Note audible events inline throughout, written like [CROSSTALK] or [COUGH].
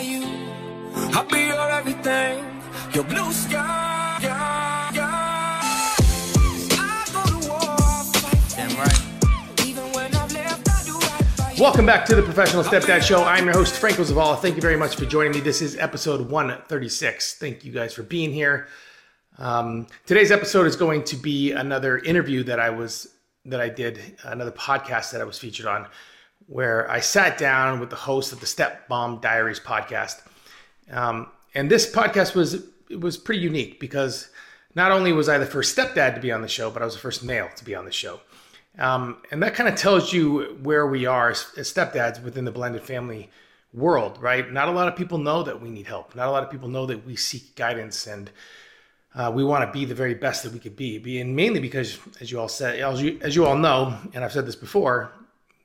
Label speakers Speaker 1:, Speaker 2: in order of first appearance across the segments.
Speaker 1: by you. I'll be your everything, your blue sky. Yeah, yeah. I go to war,
Speaker 2: Damn right.
Speaker 1: even when I've left. I do right by you.
Speaker 3: Welcome back to the Professional Stepdad Show. I'm your host, Franco Zavala. Thank you very much for joining me. This is episode 136. Thank you guys for being here. Um, today's episode is going to be another interview that I was that I did, another podcast that I was featured on, where I sat down with the host of the Stepmom Diaries podcast. Um, and this podcast was it was pretty unique because not only was I the first stepdad to be on the show, but I was the first male to be on the show. Um, and that kind of tells you where we are as, as stepdads within the blended family world, right? Not a lot of people know that we need help. Not a lot of people know that we seek guidance and uh, we want to be the very best that we could be. be. And mainly because, as you all said, as you, as you all know, and I've said this before,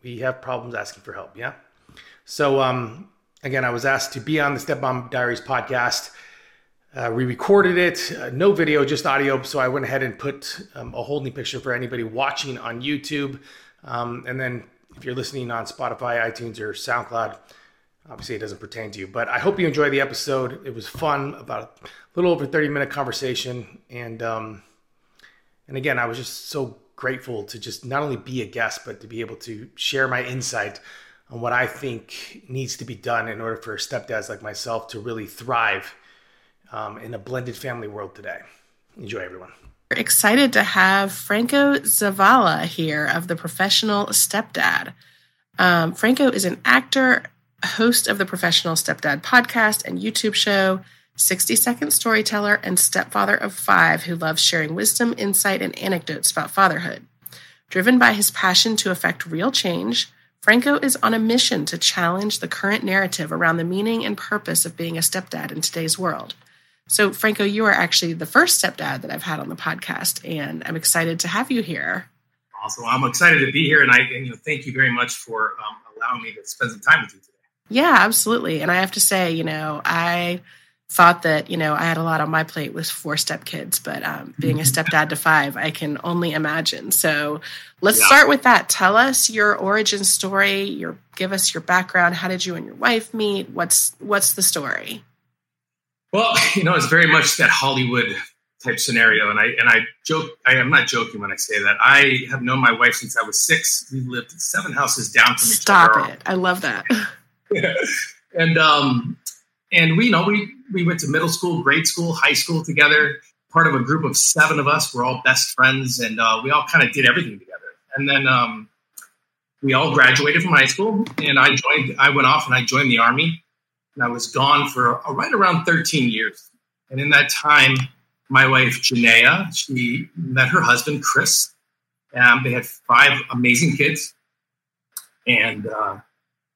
Speaker 3: we have problems asking for help. Yeah. So, um, again, I was asked to be on the Stepmom Diaries podcast. Uh, we recorded it, uh, no video, just audio. So I went ahead and put um, a holding picture for anybody watching on YouTube. Um, and then if you're listening on Spotify, iTunes, or SoundCloud, obviously it doesn't pertain to you. But I hope you enjoy the episode. It was fun, about a little over 30 minute conversation. And, um, and again, I was just so grateful to just not only be a guest, but to be able to share my insight on what I think needs to be done in order for stepdads like myself to really thrive um, in a blended family world today. Enjoy, everyone.
Speaker 4: We're excited to have Franco Zavala here of the Professional Stepdad. Um, Franco is an actor, host of the Professional Stepdad podcast and YouTube show, 60 second storyteller, and stepfather of five who loves sharing wisdom, insight, and anecdotes about fatherhood. Driven by his passion to affect real change, Franco is on a mission to challenge the current narrative around the meaning and purpose of being a stepdad in today's world. So, Franco, you are actually the first stepdad that I've had on the podcast, and I'm excited to have you here.
Speaker 5: Awesome. I'm excited to be here, and I and, you know thank you very much for um, allowing me to spend some time with you today.
Speaker 4: Yeah, absolutely. And I have to say, you know, I thought that, you know, I had a lot on my plate with four stepkids, but um, being a stepdad to five, I can only imagine. So let's
Speaker 5: Yeah.
Speaker 4: start with that. Tell us your origin story. Your give us your background. How did you and your wife meet? What's what's the story?
Speaker 5: Well, [LAUGHS] you know, it's very much that Hollywood type scenario, and I and I joke. I am not joking when I say that. I have known my wife since I was six. We lived seven houses down from each
Speaker 4: Stop
Speaker 5: other.
Speaker 4: it. I love that. [LAUGHS]
Speaker 5: and um, and we you know we we went to middle school, grade school, high school together. Part of a group of seven of us. We're all best friends, and uh, we all kind of did everything together. And then um, we all graduated from high school, and I joined. I went off and I joined the army, and I was gone for uh, right around thirteen years. And in that time, my wife Janaea, she met her husband Chris. Um, they had five amazing kids, and uh,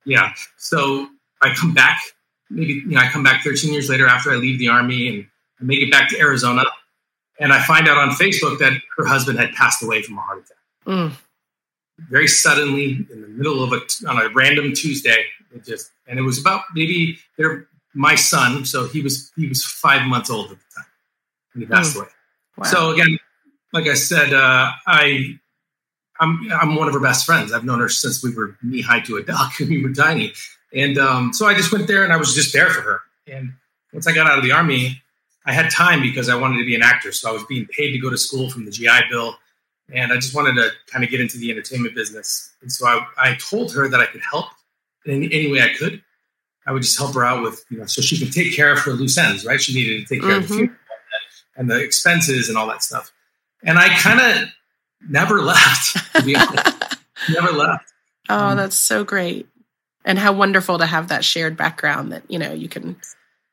Speaker 5: yeah, so I come back. Maybe you know I come back 13 years later after I leave the army, and I make it back to Arizona, and I find out on Facebook that her husband had passed away from a heart attack
Speaker 4: Mm,
Speaker 5: very suddenly in the middle of a on a random Tuesday. It just and it was about maybe they're my son, so he was he was five months old at the time when he passed away.
Speaker 4: wow.
Speaker 5: So again, like I said, uh, I I'm I'm one of her best friends. I've known her since we were knee high to a duck [LAUGHS] and we were tiny, and um, so I just went there and I was just there for her. And once I got out of the army, I had time because I wanted to be an actor, so I was being paid to go to school from the GI Bill, and I just wanted to kind of get into the entertainment business. And so I, I told her that I could help in any way I could. I would just help her out with, you know, so she could take care of her loose ends, right? She needed to take care of the
Speaker 4: Mhm.
Speaker 5: funeral and the expenses and all that stuff. And I kind of never [LAUGHS] left, to be honest. never left.
Speaker 4: Oh,
Speaker 5: Um,
Speaker 4: that's so great. And how wonderful to have that shared background that, you know, you can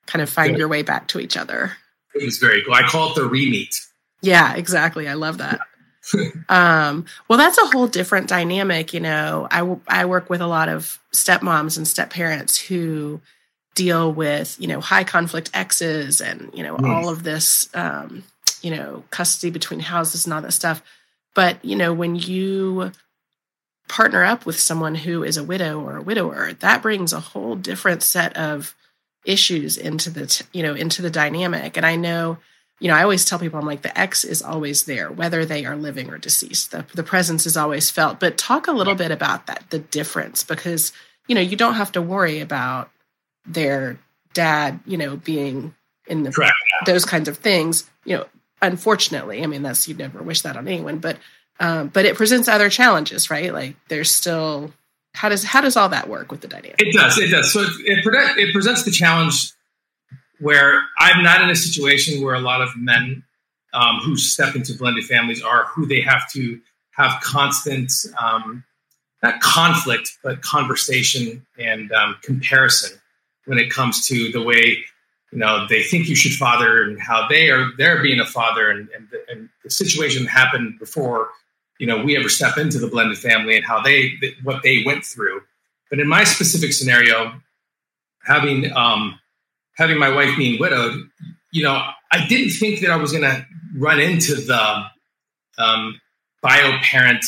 Speaker 4: kind of find
Speaker 5: Yeah.
Speaker 4: your way back to each other.
Speaker 5: It was very cool. I call it the re-meet.
Speaker 4: Yeah, exactly. I love that. [LAUGHS] um, well, that's a whole different dynamic. You know, I, w- I work with a lot of stepmoms and step parents who deal with, you know, high conflict exes and, you know,
Speaker 5: Yes.
Speaker 4: all of this, um, you know, custody between houses and all that stuff. But, you know, when you partner up with someone who is a widow or a widower, that brings a whole different set of issues into the, t- you know, into the dynamic. And I know, you know, I always tell people, I'm like, the ex is always there, whether they are living or deceased. The, the presence is always felt. But talk a little bit about that, the difference, because, you know, you don't have to worry about their dad, you know, being in the, those kinds of things, you know, unfortunately, I mean, that's you'd never wish that on anyone, but um, but it presents other challenges, right? Like there's still how does how does all that work with the dynamic?
Speaker 5: It does. It does. So it, it, pre- it presents the challenge where I'm not in a situation where a lot of men um, who step into blended families are who they have to have constant, um, not conflict, but conversation and um, comparison when it comes to the way you know they think you should father and how they are they're being a father and, and, the, and the situation happened before you know we ever step into the blended family and how they what they went through. But in my specific scenario having um having my wife being widowed you know i didn't think that i was going to run into the um bio parent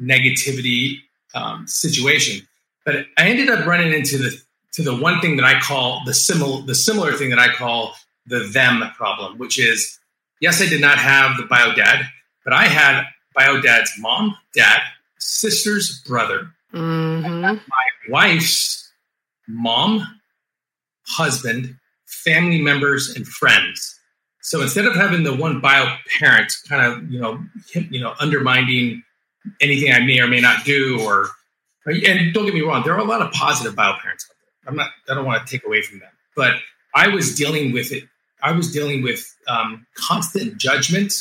Speaker 5: negativity um, situation. But i ended up running into the to the one thing that i call the similar the similar thing that i call the them problem which is yes i did not have the bio dad but i had bio dad's mom, dad, sister's brother,
Speaker 4: Mm-hmm.
Speaker 5: my wife's mom, husband, family members, and friends. So instead of having the one bio parent kind of you know you know undermining anything I may or may not do, or and don't get me wrong, there are a lot of positive bio parents out there. I'm not I don't want to take away from them, but I was dealing with it. I was dealing with um, constant judgment,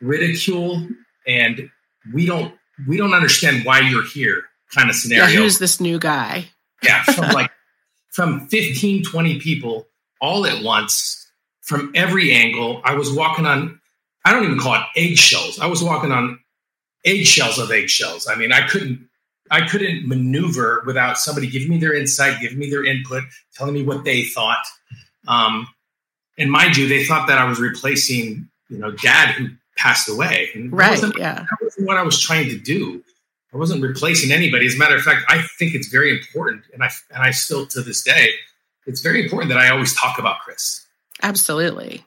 Speaker 5: ridicule, and we don't we don't understand why you're here kind of
Speaker 4: Yeah,
Speaker 5: scenario.
Speaker 4: who's this new guy?
Speaker 5: yeah from [LAUGHS] like from 15 20 people all at once from every angle. I was walking on i don't even call it eggshells. I was walking on eggshells of eggshells. I mean i couldn't i couldn't maneuver without somebody giving me their insight giving me their input telling me what they thought. Um, and mind you they thought that i was replacing you know dad who passed away and
Speaker 4: Right.
Speaker 5: wasn't-
Speaker 4: Yeah.
Speaker 5: that wasn't what I was trying to do. I wasn't replacing anybody. As a matter of fact, I think it's very important, and I and I still to this day, it's very important that I always talk about Chris.
Speaker 4: Absolutely.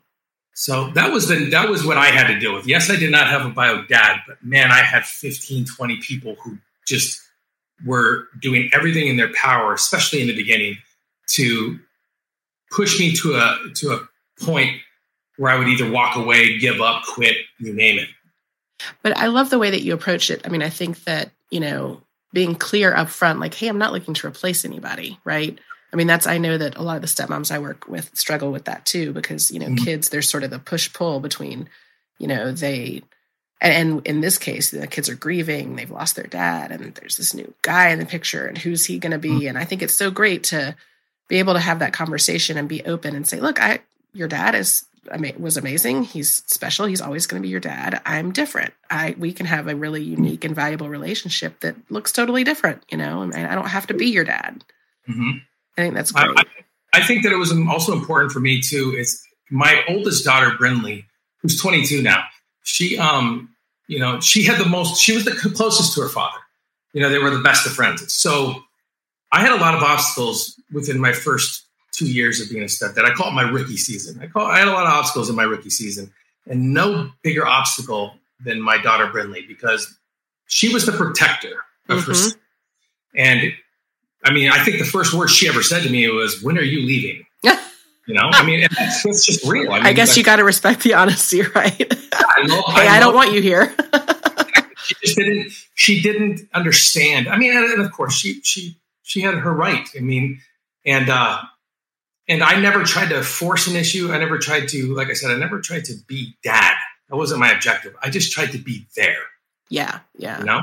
Speaker 5: So that was the that was what I had to deal with. Yes, I did not have a bio dad, but man, I had 15, 20 people who just were doing everything in their power, especially in the beginning, to push me to a to a point where I would either walk away, give up, quit, you name it.
Speaker 4: But I love the way that you approach it. I mean, I think that, you know, being clear up front, like, hey, I'm not looking to replace anybody, right? I mean, that's, I know that a lot of the stepmoms I work with struggle with that too, because, you know,
Speaker 5: Mhm.
Speaker 4: kids, there's sort of the push pull between, you know, they, and, and in this case, the kids are grieving, they've lost their dad, and there's this new guy in the picture, and who's he going to be? And I think it's so great to be able to have that conversation and be open and say, look, I, your dad is was amazing. He's special. He's always going to be your dad. I'm different. I we can have a really unique and valuable relationship that looks totally different. You know, and I don't have to be your dad.
Speaker 5: Mhm.
Speaker 4: I think that's
Speaker 5: I,
Speaker 4: great.
Speaker 5: I, I think that it was also important for me too. Is my oldest daughter Brinley, who's 22 now. She, um, you know, she had the most. She was the closest to her father. You know, they were the best of friends. So I had a lot of obstacles within my first two years of being a stepdad. I call it my rookie season. I call I had a lot of obstacles in my rookie season, and no bigger obstacle than my daughter Brinley because she was the protector of her.
Speaker 4: Mhm.
Speaker 5: son. And I mean, I think the first word she ever said to me was, "When are you leaving?" [LAUGHS] You know, I mean, that's, that's just real. I, mean,
Speaker 4: I guess
Speaker 5: like,
Speaker 4: you got to respect the honesty, [LAUGHS] right?
Speaker 5: I
Speaker 4: hey, I,
Speaker 5: know
Speaker 4: don't want you here. [LAUGHS]
Speaker 5: she just didn't. She didn't understand. I mean, and, and of course, she she she had her right. I mean, and uh, and I never tried to force an issue. I never tried to, like I said, I never tried to be dad. That wasn't my objective. I just tried to be there.
Speaker 4: yeah, yeah,
Speaker 5: You know.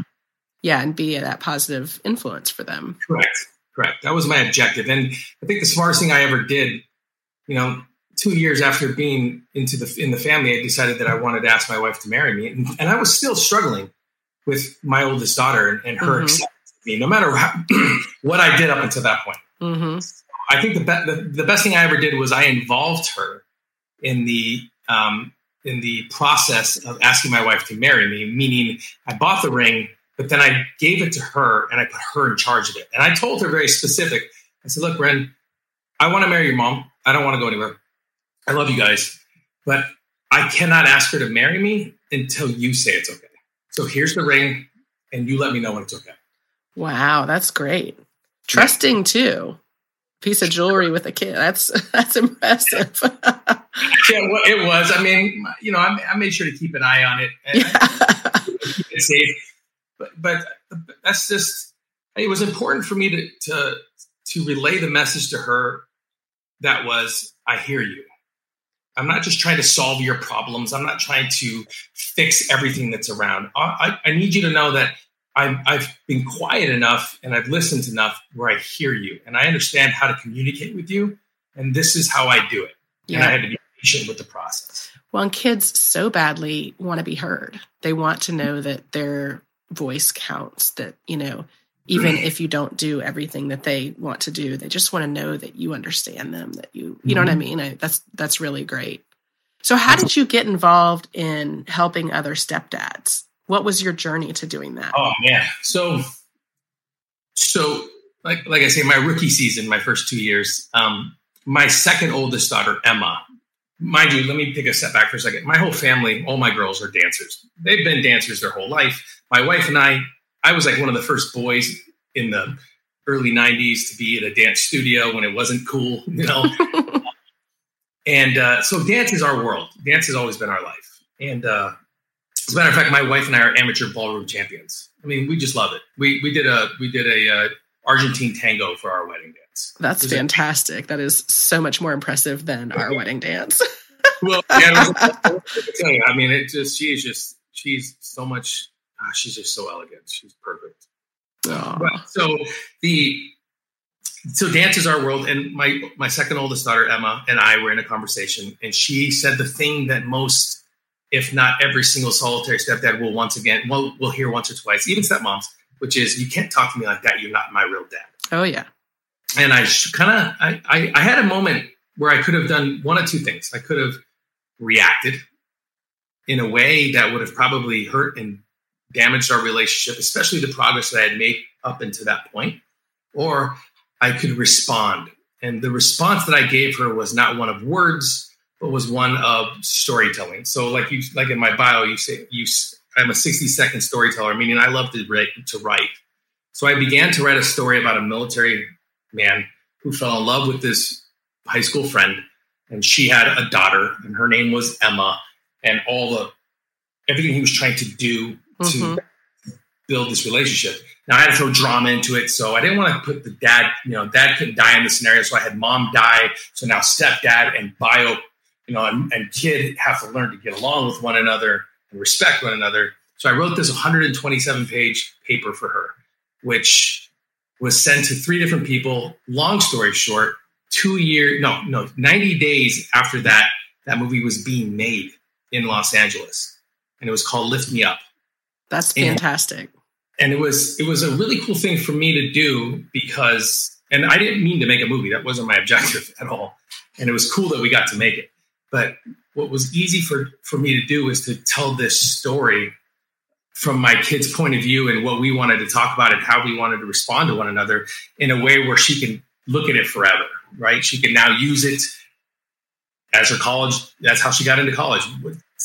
Speaker 4: yeah, and be that positive influence for them.
Speaker 5: Correct. Correct. That was my objective. And I think the smartest thing I ever did, you know, two years after being into the in the family, I decided that I wanted to ask my wife to marry me, and, and I was still struggling with my oldest daughter and, and her
Speaker 4: Mhm.
Speaker 5: acceptance of me, no matter how, [CLEARS THROAT] what I did up until that point.
Speaker 4: hmm
Speaker 5: I think the, be- the the best thing I ever did was I involved her in the um, in the process of asking my wife to marry me. Meaning, I bought the ring, but then I gave it to her and I put her in charge of it. And I told her very specific. I said, "Look, Ren, I want to marry your mom. I don't want to go anywhere. I love you guys, but I cannot ask her to marry me until you say it's okay. So here's the ring, and you let me know when it's okay."
Speaker 4: Wow, that's great. Trusting too. Piece of jewelry with a kid. That's [LAUGHS] that's impressive. [LAUGHS]
Speaker 5: yeah, well, it was. I mean, you know, I, I, made sure to keep an eye on it yeah. keep it safe. But, but that's just. It was important for me to to to relay the message to her that was, "I hear you." I'm not just trying to solve your problems. I'm not trying to fix everything that's around. I, I, I need you to know that I've, I've been quiet enough and I've listened enough where I hear you and I understand how to communicate with you. And this is how I do it. Yeah. And I had to be patient with the process.
Speaker 4: Well, and kids so badly want to be heard. They want to know that their voice counts, that, you know, even if you don't do everything that they want to do, they just want to know that you understand them, that you, you mm-hmm. know what I mm-hmm. mean? I, that's, that's really great. So how did you get involved in helping other stepdads? What was your journey to doing that?
Speaker 5: Oh man. So so like like I say, my rookie season, my first two years, um, my second oldest daughter, Emma, mind you, let me take a step back for a second. My whole family, all my girls are dancers. They've been dancers their whole life. My wife and I, I was like one of the first boys in the early 90s to be at a dance studio when it wasn't cool, you know. [LAUGHS] and uh, so dance is our world. Dance has always been our life. And uh, as a matter of fact, my wife and I are amateur ballroom champions. I mean, we just love it. We we did a we did a uh, Argentine tango for our wedding dance.
Speaker 4: That's fantastic. that is so much more impressive than our wedding dance. [LAUGHS]
Speaker 5: well, yeah, I mean, it just she is just she's so much. Oh, she's just so elegant. She's perfect. so the so dance is our world, and my my second oldest daughter Emma and I were in a conversation, and she said the thing that most if not every single solitary stepdad will once again will will hear once or twice, even stepmoms, which is you can't talk to me like that. You're not my real dad.
Speaker 4: Oh yeah.
Speaker 5: And I kind of I, I I had a moment where I could have done one of two things. I could have reacted in a way that would have probably hurt and damaged our relationship, especially the progress that I had made up until that point, or I could respond. And the response that I gave her was not one of words, but was one of storytelling. So, like you, like in my bio, you say you, I'm a 60 second storyteller, meaning I love to write. To write. So I began to write a story about a military man who fell in love with this high school friend, and she had a daughter, and her name was Emma, and all the everything he was trying to do mm-hmm. to build this relationship. Now I had to throw drama into it, so I didn't want to put the dad. You know, dad couldn't die in the scenario, so I had mom die. So now stepdad and bio you know, and, and kid have to learn to get along with one another and respect one another. So I wrote this 127 page paper for her, which was sent to three different people. Long story short, two years, no, no, 90 days after that, that movie was being made in Los Angeles. And it was called Lift Me Up.
Speaker 4: That's fantastic.
Speaker 5: And, and it was it was a really cool thing for me to do because and I didn't mean to make a movie. That wasn't my objective [LAUGHS] at all. And it was cool that we got to make it. But what was easy for, for me to do was to tell this story from my kid's point of view and what we wanted to talk about and how we wanted to respond to one another in a way where she can look at it forever, right? She can now use it as her college. That's how she got into college.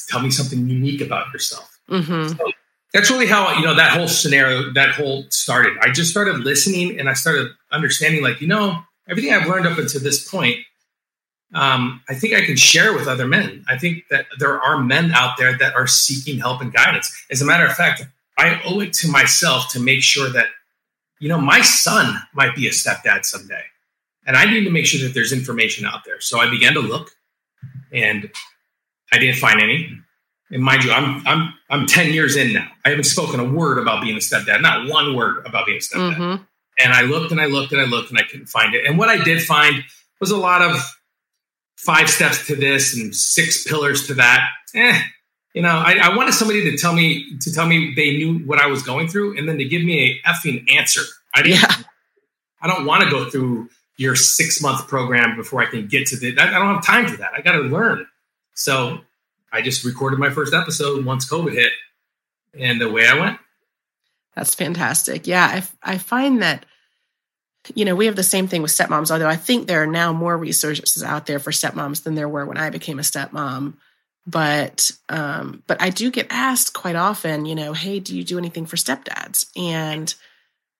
Speaker 5: Tell me something unique about yourself. Mm-hmm. So that's really how you know that whole scenario, that whole started. I just started listening and I started understanding, like you know, everything I've learned up until this point um, I think I can share with other men. I think that there are men out there that are seeking help and guidance. As a matter of fact, I owe it to myself to make sure that, you know, my son might be a stepdad someday. And I need to make sure that there's information out there. So I began to look and I didn't find any. And mind you, I'm I'm I'm 10 years in now. I haven't spoken a word about being a stepdad, not one word about being a stepdad. Mm-hmm. And I looked and I looked and I looked and I couldn't find it. And what I did find was a lot of five steps to this and six pillars to that. Eh, you know, I, I, wanted somebody to tell me to tell me they knew what I was going through, and then to give me a effing answer. I didn't. Yeah. I don't want to go through your six month program before I can get to the. I, I don't have time for that. I got to learn. So I just recorded my first episode once COVID hit, and the way I went.
Speaker 4: That's fantastic. Yeah, I, I find that you know, we have the same thing with stepmoms, although I think there are now more resources out there for stepmoms than there were when I became a stepmom. But um, but I do get asked quite often, you know, hey, do you do anything for stepdads? And,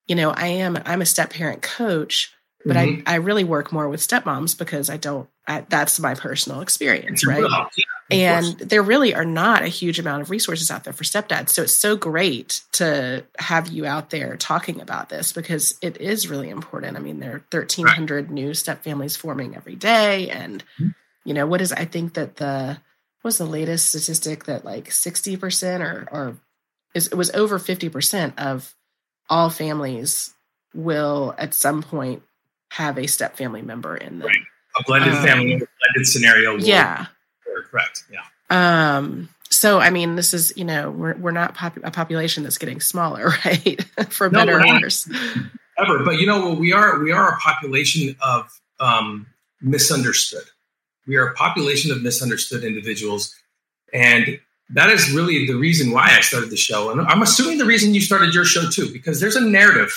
Speaker 4: you know, I am I'm a step parent coach, but I, I really work more with stepmoms because I don't, I, that's my personal experience, right?
Speaker 5: Well, yeah,
Speaker 4: and there really are not a huge amount of resources out there for stepdads. So it's so great to have you out there talking about this because it is really important. I mean, there are 1,300 new step families forming every day. And,
Speaker 5: Mhm.
Speaker 4: you know, what is, I think that the, was the latest statistic that like 60% or, or is, it was over 50% of all families will at some point have a step family member in them.
Speaker 5: Right. a blended
Speaker 4: um,
Speaker 5: family, a blended scenario. will
Speaker 4: Yeah.
Speaker 5: Correct. Yeah.
Speaker 4: Um, so I mean, this is you know we're we're not pop- a population that's getting smaller, [LAUGHS] right? For
Speaker 5: No,
Speaker 4: better or worse.
Speaker 5: ever. But you know, we are we are a population of um, misunderstood. We are a population of misunderstood individuals, and that is really the reason why I started the show. And I'm assuming the reason you started your show too, because there's a narrative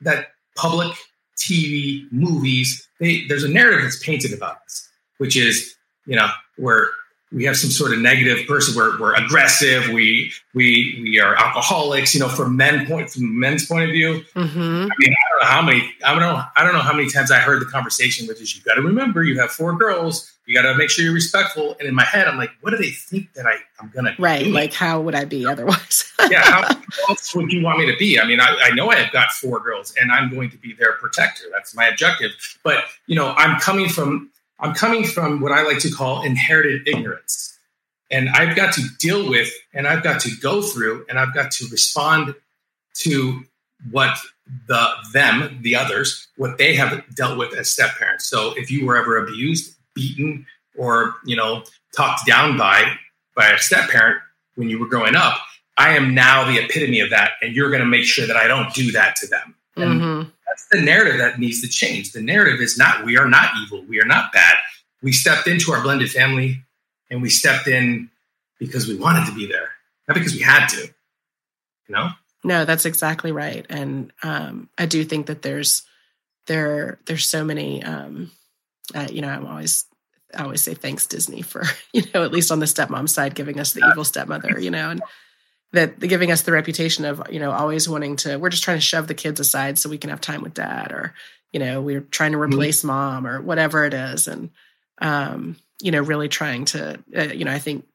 Speaker 5: that public TV, movies, they, there's a narrative that's painted about us, which is you know where we have some sort of negative person. We're, we're aggressive. We we we are alcoholics. You know, from men point from men's point of view,
Speaker 4: hmm
Speaker 5: I mean, I don't know how many. I don't know. I don't know how many times I heard the conversation, which is you got to remember you have four girls. You got to make sure you're respectful. And in my head, I'm like, what do they think that I I'm gonna
Speaker 4: Right. Like, how would I be otherwise? [LAUGHS]
Speaker 5: yeah, how else would you want me to be? I mean, I, I know I've got four girls, and I'm going to be their protector. That's my objective. But you know, I'm coming from I'm coming from what I like to call inherited ignorance, and I've got to deal with, and I've got to go through, and I've got to respond to what the them the others what they have dealt with as step parents. So if you were ever abused, beaten, or you know talked down by by a step parent when you were growing up, I am now the epitome of that, and you're going to make sure that I don't do that to them. And
Speaker 4: hmm
Speaker 5: that's the narrative that needs to change. The narrative is not we are not evil, we are not bad. We stepped into our blended family, and we stepped in because we wanted to be there, not because we had to. You know,
Speaker 4: No, that's exactly right. And um, I do think that there's there there's so many. Um, uh, you know, I'm always I always say thanks Disney for [LAUGHS] you know at least on the stepmom side giving us the evil stepmother. You know, and that giving us the reputation of you know always wanting to we're just trying to shove the kids aside so we can have time with dad or you know we're trying to replace mom or whatever it is. And um you know really trying to uh, you know i think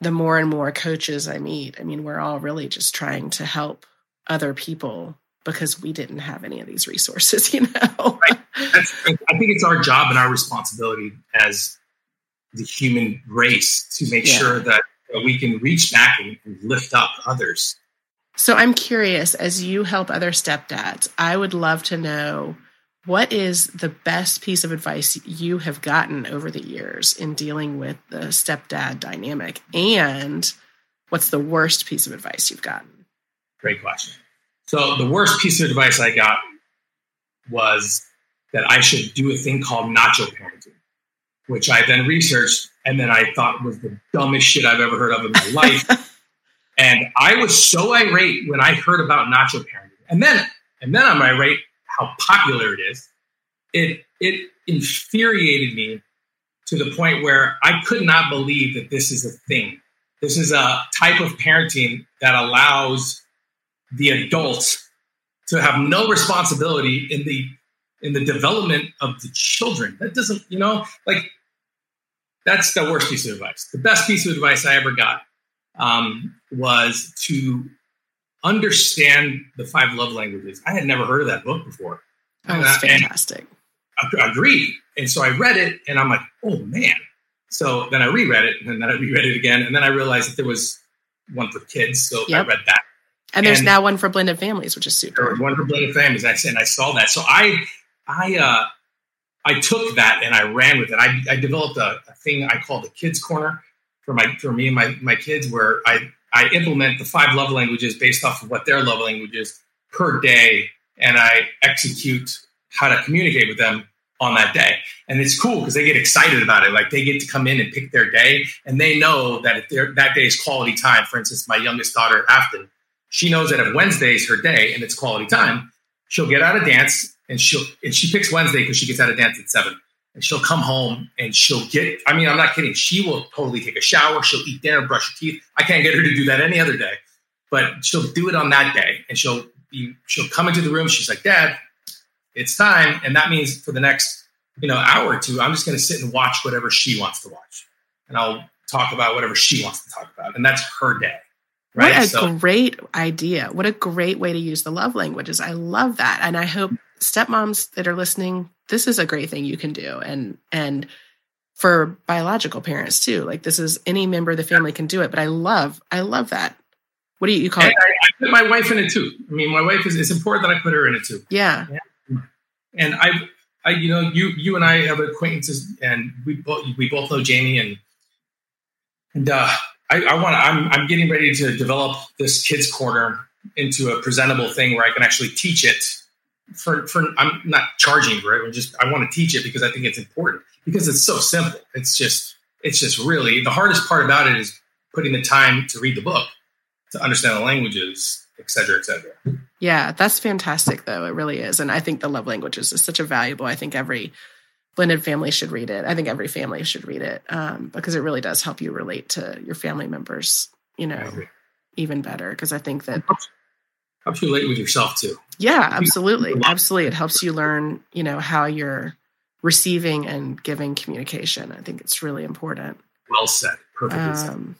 Speaker 4: the more and more coaches i meet i mean we're all really just trying to help other people because we didn't have any of these resources [LAUGHS] you know?
Speaker 5: That's, I think it's our job and our responsibility as the human race to make
Speaker 4: Yeah.
Speaker 5: sure that we can reach back and, and lift up others.
Speaker 4: So I'm curious, as you help other stepdads, I would love to know what is the best piece of advice you have gotten over the years in dealing with the stepdad dynamic, and what's the worst piece of advice you've gotten?
Speaker 5: Great question. So the worst piece of advice I got was that I should do a thing called nacho parenting, which I then researched and then I thought was the dumbest shit I've ever heard of in my [LAUGHS] life. and I was so irate when I heard about nacho parenting. And then and then I'm irate how popular it is. It it infuriated me to the point where I could not believe that this is a thing. This is a type of parenting that allows the adult to have no responsibility in the in the development of the children. That doesn't, you know, like that's the worst piece of advice. The best piece of advice I ever got um, was to understand the five love languages. I had never heard of that book before.
Speaker 4: Oh,
Speaker 5: And-
Speaker 4: fantastic.
Speaker 5: I agreed. And so I read it and I'm like, oh man. So then I reread it and then I reread it again. And then I realized that there was one for kids. So
Speaker 4: Yep.
Speaker 5: I read that.
Speaker 4: And there's
Speaker 5: and-
Speaker 4: now one for blended families, which is super.
Speaker 5: one for blended families. I said, and I saw that. So I, I, uh, I took that and I ran with it. I, I developed a, a thing I call the kids corner for my, for me and my, my kids where I, I implement the five love languages based off of what their love language is per day. And I execute how to communicate with them on that day. And it's cool because they get excited about it. Like they get to come in and pick their day and they know that if that day is quality time. For instance, my youngest daughter, Afton, she knows that if Wednesday is her day and it's quality time, she'll get out of dance and she'll and she picks Wednesday because she gets out of dance at seven. And she'll come home and she'll get I mean, I'm not kidding, she will totally take a shower, she'll eat dinner, brush her teeth. I can't get her to do that any other day. But she'll do it on that day and she'll be she'll come into the room, she's like, Dad, it's time. And that means for the next, you know, hour or two, I'm just going to sit and watch whatever she wants to watch. And I'll talk about whatever she wants to talk about. And that's her day. Right.
Speaker 4: What a
Speaker 5: So-
Speaker 4: great idea. What a great way to use the love languages. I love that. And I hope stepmoms that are listening, this is a great thing you can do. And and for biological parents too. Like this is any member of the family can do it. But I love, I love that. What do you, you call
Speaker 5: And
Speaker 4: it?
Speaker 5: I, I put my wife in it too. I mean, my wife is, it's important that I put her in it too.
Speaker 4: Yeah.
Speaker 5: And I, I, you know, you, you and I have acquaintances and we both, we both know Jamie and, and, uh, I, I want I'm, I'm getting ready to develop this kids corner into a presentable thing where I can actually teach it for, for, I'm not charging for it. I'm just, I want to teach it because I think it's important because it's so simple. It's just, it's just really the hardest part about it is putting the time to read the book, to understand the languages, et cetera, et cetera.
Speaker 4: Yeah, that's fantastic, though. It really is. And I think the love languages is such a valuable. I think every blended family should read it. I think every family should read it um, because it really does help you relate to your family members, you know, even better. Because I think that,
Speaker 5: Helps you relate with yourself too.
Speaker 4: Yeah, absolutely. Absolutely. It helps you learn, you know, how you're receiving and giving communication. I think it's really important.
Speaker 5: Well said. Perfectly said.
Speaker 4: Um,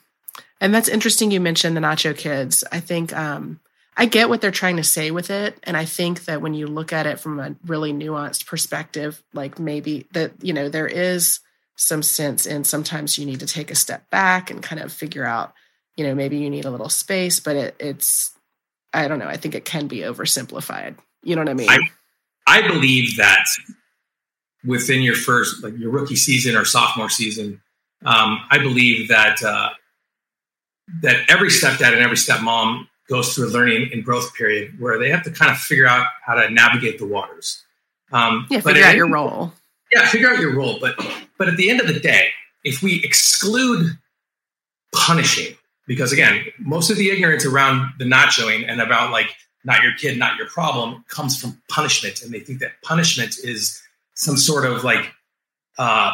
Speaker 4: and that's interesting. You mentioned the Nacho Kids. I think um, I get what they're trying to say with it, and I think that when you look at it from a really nuanced perspective, like maybe that you know there is some sense in sometimes you need to take a step back and kind of figure out, you know, maybe you need a little space, but it, it's I don't know. I think it can be oversimplified. You know what I mean?
Speaker 5: I- I believe that within your first, like your rookie season or sophomore season, um, I believe that uh, that every stepdad and every stepmom goes through a learning and growth period where they have to kind of figure out how to navigate the waters. Um,
Speaker 4: yeah, figure out your role.
Speaker 5: yeah, figure out your role. But but at the end of the day, if we exclude punishing, because again, most of the ignorance around the not showing and about like not your kid, not your problem comes from punishment, and they think that punishment is some sort of like uh,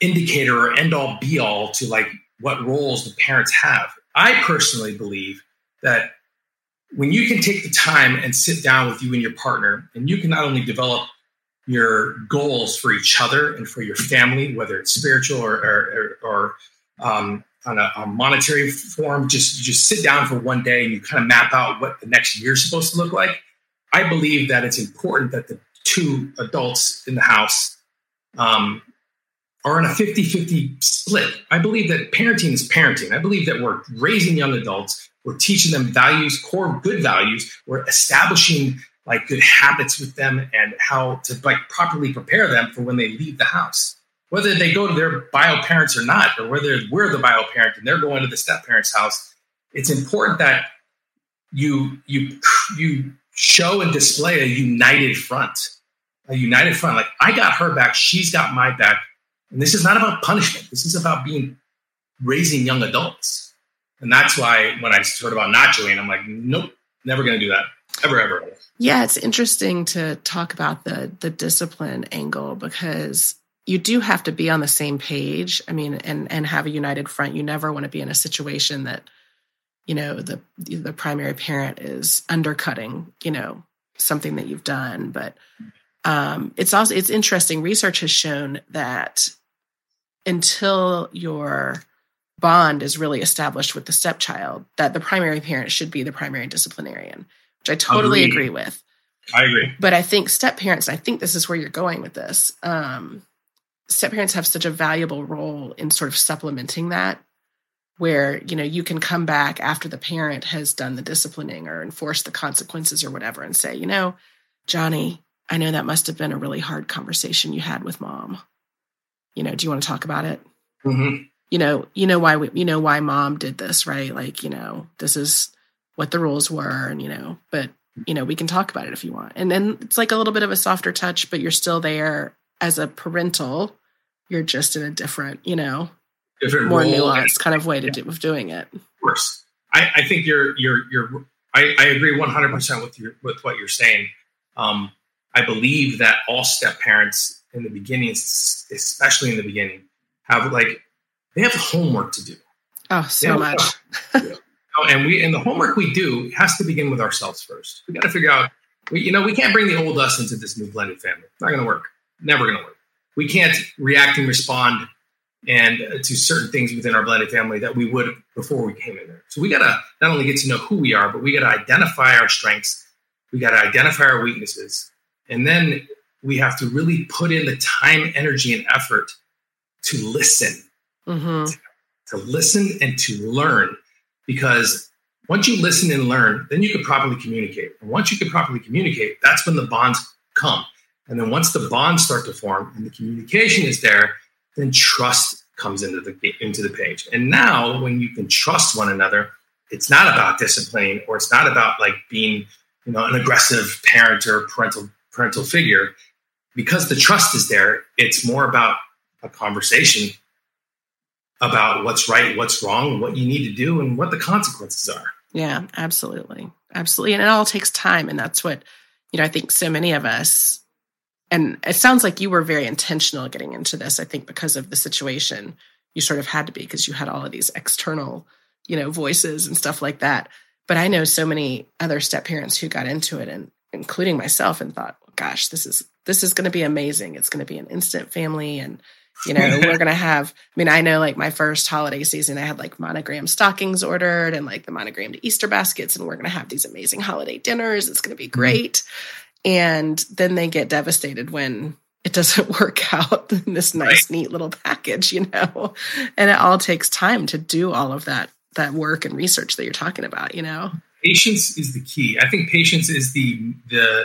Speaker 5: indicator or end all be all to like what roles the parents have. I personally believe that when you can take the time and sit down with you and your partner, and you can not only develop your goals for each other and for your family, whether it's spiritual or, or, or, um, on a, a monetary form, just just sit down for one day and you kind of map out what the next year is supposed to look like. I believe that it's important that the two adults in the house um, are in a 50 50 split. I believe that parenting is parenting. I believe that we're raising young adults, we're teaching them values, core good values, we're establishing like good habits with them and how to like properly prepare them for when they leave the house. Whether they go to their bio parents or not, or whether we're the bio parent and they're going to the step parents' house, it's important that you you you show and display a united front, a united front. Like I got her back, she's got my back, and this is not about punishment. This is about being raising young adults, and that's why when I heard about nachoing, I'm like, nope, never going to do that, ever, ever.
Speaker 4: Yeah, it's interesting to talk about the the discipline angle because you do have to be on the same page. I mean, and and have a united front. You never want to be in a situation that you know the the primary parent is undercutting, you know, something that you've done, but um it's also it's interesting research has shown that until your bond is really established with the stepchild that the primary parent should be the primary disciplinarian which I totally
Speaker 5: Agreed.
Speaker 4: agree with.
Speaker 5: I agree.
Speaker 4: But I think step parents, I think this is where you're going with this. Um, step parents have such a valuable role in sort of supplementing that, where you know you can come back after the parent has done the disciplining or enforced the consequences or whatever, and say, you know, Johnny, I know that must have been a really hard conversation you had with mom. You know, do you want to talk about it?
Speaker 5: hmm
Speaker 4: you know, you know why we, you know why mom did this, right? Like, you know, this is what the rules were, and you know, but you know, we can talk about it if you want. And then it's like a little bit of a softer touch, but you're still there as a parental. You're just in a different, you know,
Speaker 5: Different
Speaker 4: more nuanced kind of way to do, of doing it.
Speaker 5: Of course, I, I think you're you're you're. I, I agree 100 percent with your with what you're saying. Um, I believe that all step parents in the beginning, especially in the beginning, have like they have homework to do.
Speaker 4: Oh, so much. [LAUGHS]
Speaker 5: Oh, and we and the homework we do has to begin with ourselves first. We got to figure out We, you know, we can't bring the old us into this new blended family. Not going to work. Never going to work. We can't react and respond and uh, to certain things within our blended family that we would before we came in there. So we got to not only get to know who we are, but we got to identify our strengths. We got to identify our weaknesses, and then we have to really put in the time, energy, and effort to listen,
Speaker 4: Mm-hmm.
Speaker 5: to listen and to learn. Because once you listen and learn, then you can properly communicate. And once you can properly communicate, that's when the bonds come. And then once the bonds start to form and the communication is there, then trust comes into the into the page. And now when you can trust one another, it's not about disciplining or it's not about like being, you know, an aggressive parent or parental parental figure. Because the trust is there, it's more about a conversation about what's right, what's wrong, what you need to do, and what the consequences are.
Speaker 4: Yeah, absolutely. Absolutely. And it all takes time. And that's what, you know, I think so many of us, and it sounds like you were very intentional getting into this, I think, because of the situation. You sort of had to be because you had all of these external, you know, voices and stuff like that. But I know so many other step parents who got into it and including myself and thought, oh, gosh, this is this is going to be amazing. It's going to be an instant family and you know, we're going [LAUGHS] to have, I mean, I know like my first holiday season, I had like monogram stockings ordered and like the monogrammed Easter baskets, and we're going to have these amazing holiday dinners. It's going to be mm-hmm. great. And then they get devastated when it doesn't [LAUGHS] work out in this nice,
Speaker 5: Right.
Speaker 4: neat little package, you know, and it all takes time to do all of that, that work and research that you're talking about, you know?
Speaker 5: patience is the key. I think patience is the the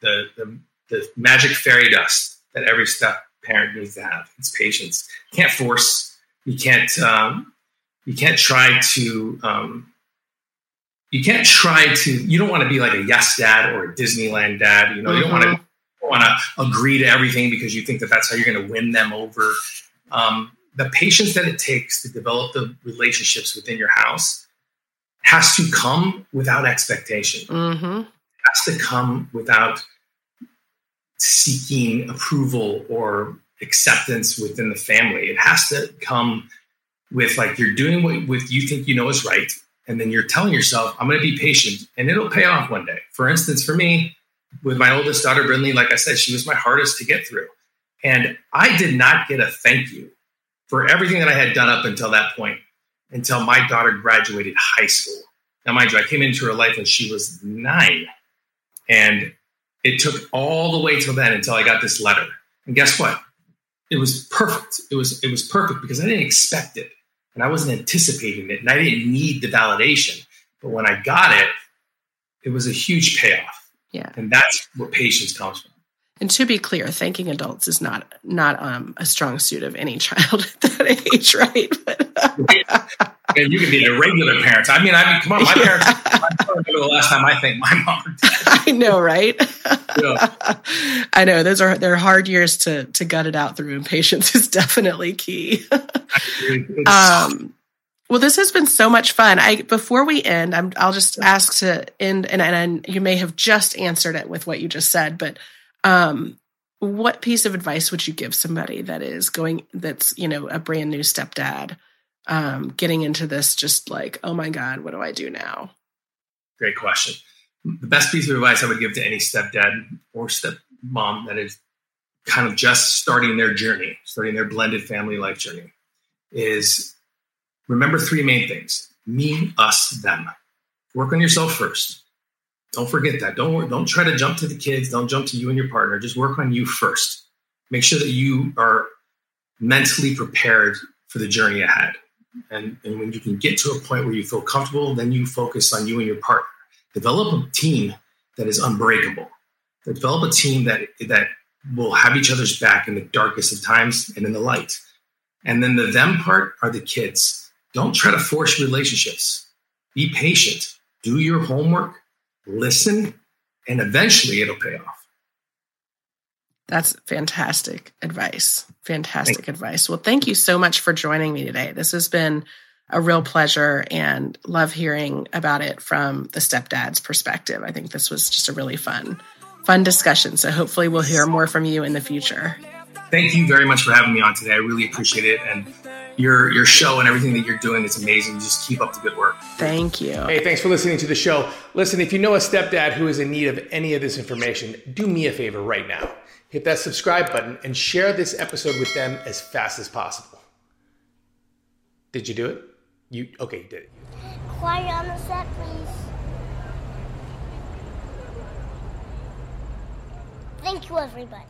Speaker 5: the the, the magic fairy dust that every step parent needs to have. It's patience. You can't force. You can't. Um, you can't try to. Um, you can't try to. You don't want to be like a yes dad or a Disneyland dad. You know, you don't want to want to agree to everything because you think that that's how you're going to win them over. Um, the patience that it takes to develop the relationships within your house has to come without expectation.
Speaker 4: Mm-hmm.
Speaker 5: Has to come without seeking approval or acceptance within the family. It has to come with like you're doing what with you think you know is right, and then you're telling yourself, "I'm going to be patient, and it'll pay off one day." For instance, for me, with my oldest daughter, Brinley, like I said, she was my hardest to get through, and I did not get a thank you for everything that I had done up until that point, until my daughter graduated high school. Now, mind you, I came into her life when she was nine, and it took all the way till then until I got this letter. And guess what? It was perfect. It was it was perfect because I didn't expect it and I wasn't anticipating it and I didn't need the validation. But when I got it, it was a huge payoff.
Speaker 4: Yeah.
Speaker 5: And that's where patience comes from.
Speaker 4: And to be clear, thanking adults is not not um, a strong suit of any child [LAUGHS] at that age, right? But,
Speaker 5: And you can be a regular parent. I mean, I mean, come on, my parents. I remember the last time I thanked my mom. [LAUGHS]
Speaker 4: I know, right?
Speaker 5: Yeah.
Speaker 4: I know those are they're hard years to to gut it out through, and patience [LAUGHS] is definitely key. Um, well, this has been so much fun. I before we end, I'm, I'll just ask to end, and, and you may have just answered it with what you just said, but um, what piece of advice would you give somebody that is going that's you know a brand new stepdad, um, getting into this just like oh my god, what do I do now?
Speaker 5: Great question. The best piece of advice I would give to any stepdad or stepmom that is kind of just starting their journey, starting their blended family life journey, is remember three main things me, us, them. Work on yourself first. Don't forget that. Don't don't try to jump to the kids. Don't jump to you and your partner. Just work on you first. Make sure that you are mentally prepared for the journey ahead. And, and when you can get to a point where you feel comfortable, then you focus on you and your partner. Develop a team that is unbreakable. Develop a team that that will have each other's back in the darkest of times and in the light. And then the them part are the kids. Don't try to force relationships. Be patient. Do your homework. Listen, and eventually it'll pay off.
Speaker 4: That's fantastic advice. Fantastic advice. Well, thank you so much for joining me today. This has been a real pleasure and love hearing about it from the stepdad's perspective. I think this was just a really fun, fun discussion. So hopefully we'll hear more from you in the future.
Speaker 5: Thank you very much for having me on today. I really appreciate it. And your your show and everything that you're doing is amazing. Just keep up the good work.
Speaker 4: Thank you.
Speaker 3: Hey, thanks for listening to the show. Listen, if you know a stepdad who is in need of any of this information, do me a favor right now. Hit that subscribe button and share this episode with them as fast as possible. Did you do it? You okay, you did it.
Speaker 2: Quiet on the set, please. Thank you, everybody.